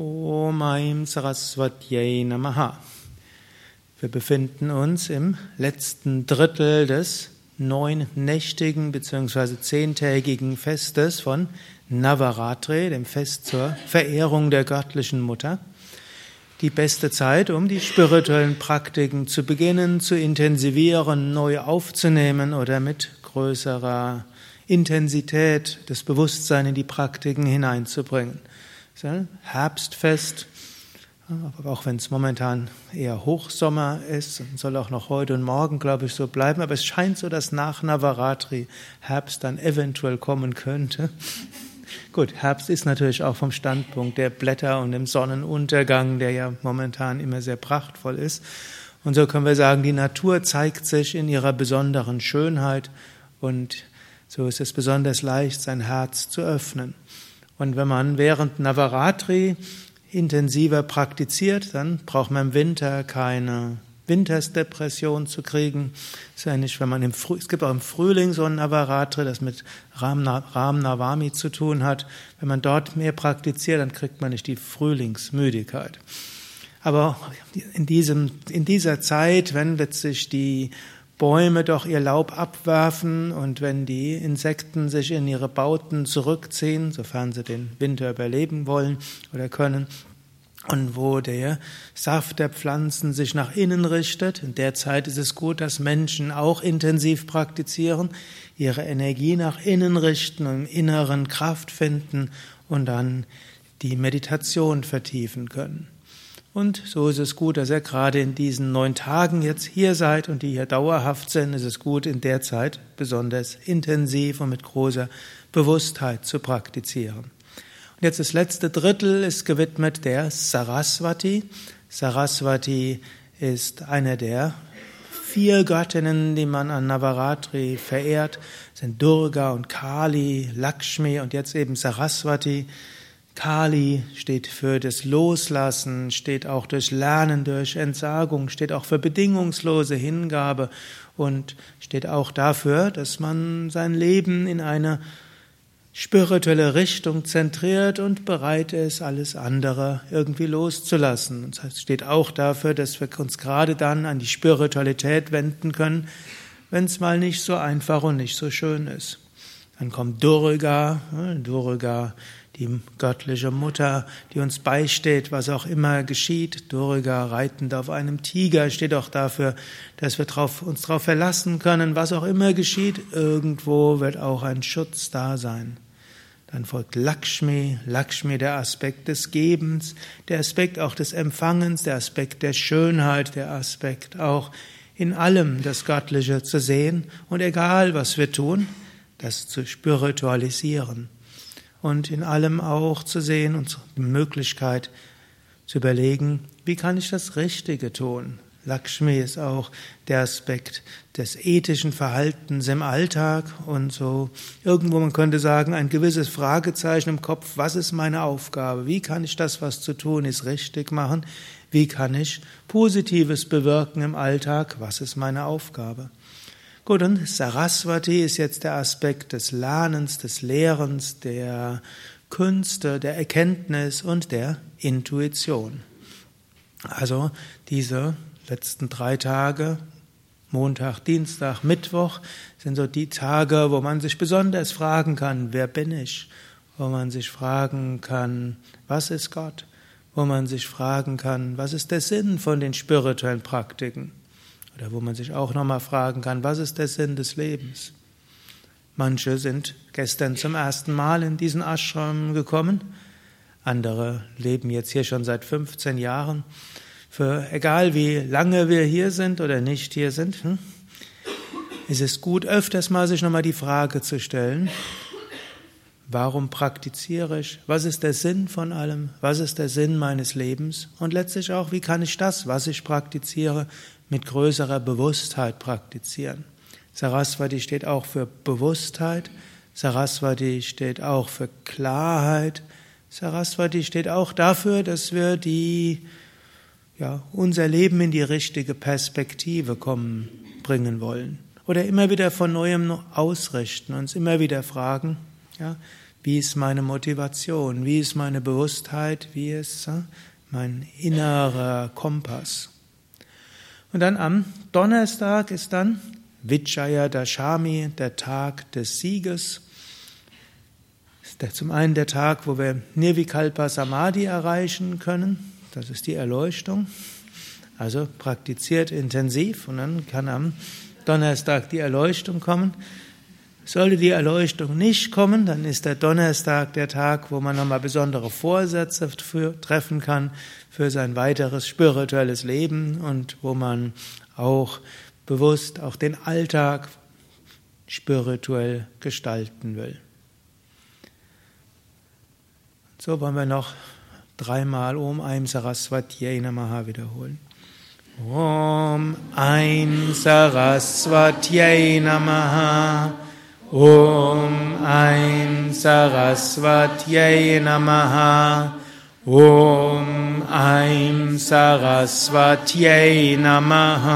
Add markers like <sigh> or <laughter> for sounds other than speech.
Om Aim Saraswatyai Namaha. Wir befinden uns im letzten Drittel des neunnächtigen bzw. zehntägigen Festes von Navaratri, dem Fest zur Verehrung der göttlichen Mutter. Die beste Zeit, um die spirituellen Praktiken zu beginnen, zu intensivieren, neu aufzunehmen oder mit größerer Intensität des Bewusstseins in die Praktiken hineinzubringen. Herbstfest, aber auch wenn es momentan eher Hochsommer ist, soll auch noch heute und morgen, glaube ich, so bleiben. Aber es scheint so, dass nach Navaratri Herbst dann eventuell kommen könnte. <laughs> Gut, Herbst ist natürlich auch vom Standpunkt der Blätter und dem Sonnenuntergang, der ja momentan immer sehr prachtvoll ist. Und so können wir sagen, die Natur zeigt sich in ihrer besonderen Schönheit und so ist es besonders leicht, sein Herz zu öffnen. Und wenn man während Navaratri intensiver praktiziert, dann braucht man im Winter keine Wintersdepression zu kriegen. Ist ja nicht, wenn man im Früh, es gibt auch im Frühling so ein Navaratri, das mit Ram, Ram Navami zu tun hat. Wenn man dort mehr praktiziert, dann kriegt man nicht die Frühlingsmüdigkeit. Aber in, diesem, in dieser Zeit, wenn letztlich die Bäume doch ihr Laub abwerfen und wenn die Insekten sich in ihre Bauten zurückziehen, sofern sie den Winter überleben wollen oder können, und wo der Saft der Pflanzen sich nach innen richtet. In der Zeit ist es gut, dass Menschen auch intensiv praktizieren, ihre Energie nach innen richten und im Inneren Kraft finden und dann die Meditation vertiefen können. Und so ist es gut, dass ihr gerade in diesen neun Tagen jetzt hier seid und die hier dauerhaft sind. Es ist gut, in der Zeit besonders intensiv und mit großer Bewusstheit zu praktizieren. Und jetzt das letzte Drittel ist gewidmet der Saraswati. Saraswati ist eine der vier Göttinnen, die man an Navaratri verehrt, sind Durga und Kali, Lakshmi und jetzt eben Saraswati. Kali steht für das Loslassen, steht auch durch Lernen, durch Entsagung, steht auch für bedingungslose Hingabe und steht auch dafür, dass man sein Leben in eine spirituelle Richtung zentriert und bereit ist, alles andere irgendwie loszulassen. Das steht auch dafür, dass wir uns gerade dann an die Spiritualität wenden können, wenn es mal nicht so einfach und nicht so schön ist. Dann kommt Durga, Durga die göttliche Mutter, die uns beisteht, was auch immer geschieht. Durga reitend auf einem Tiger steht auch dafür, dass wir drauf, uns darauf verlassen können, was auch immer geschieht, irgendwo wird auch ein Schutz da sein. Dann folgt Lakshmi, Lakshmi der Aspekt des Gebens, der Aspekt auch des Empfangens, der Aspekt der Schönheit, der Aspekt auch in allem das Göttliche zu sehen und egal was wir tun, das zu spiritualisieren und in allem auch zu sehen und die Möglichkeit zu überlegen, wie kann ich das Richtige tun? Lakshmi ist auch der Aspekt des ethischen Verhaltens im Alltag und so irgendwo man könnte sagen, ein gewisses Fragezeichen im Kopf, was ist meine Aufgabe? Wie kann ich das, was zu tun ist, richtig machen? Wie kann ich Positives bewirken im Alltag? Was ist meine Aufgabe? Gut, und Saraswati ist jetzt der Aspekt des Lernens, des Lehrens, der Künste, der Erkenntnis und der Intuition. Also diese letzten drei Tage, Montag, Dienstag, Mittwoch, sind so die Tage, wo man sich besonders fragen kann, wer bin ich? Wo man sich fragen kann, was ist Gott? Wo man sich fragen kann, was ist der Sinn von den spirituellen Praktiken? Oder wo man sich auch nochmal fragen kann, was ist der Sinn des Lebens? Manche sind gestern zum ersten Mal in diesen Ashram gekommen, andere leben jetzt hier schon seit 15 Jahren. Für egal wie lange wir hier sind oder nicht hier sind, hm, ist es gut, öfters mal sich nochmal die Frage zu stellen, warum praktiziere ich? Was ist der Sinn von allem? Was ist der Sinn meines Lebens? Und letztlich auch, wie kann ich das, was ich praktiziere, mit größerer Bewusstheit praktizieren. Saraswati steht auch für Bewusstheit, Saraswati steht auch für Klarheit, Saraswati steht auch dafür, dass wir die, ja, unser Leben in die richtige Perspektive kommen, bringen wollen. Oder immer wieder von neuem ausrichten, uns immer wieder fragen, ja, Wie ist meine Motivation? Wie ist meine Bewusstheit? Wie ist mein innerer Kompass? Und dann am Donnerstag ist dann Vijaya Dashami, der Tag des Sieges. Zum einen der Tag, wo wir Nirvikalpa Samadhi erreichen können. Das ist die Erleuchtung. Also praktiziert intensiv und dann kann am Donnerstag die Erleuchtung kommen. Sollte die Erleuchtung nicht kommen, dann ist der Donnerstag der Tag, wo man nochmal besondere Vorsätze für, treffen kann für sein weiteres spirituelles Leben und wo man auch bewusst auch den Alltag spirituell gestalten will. So wollen wir noch dreimal Om Aim Saraswati Namaha wiederholen. Om Aim Saraswatyai Namaha ॐ ऐं सरस्वत्यै नमः। ॐ ऐं सरस्वत्यै नमः।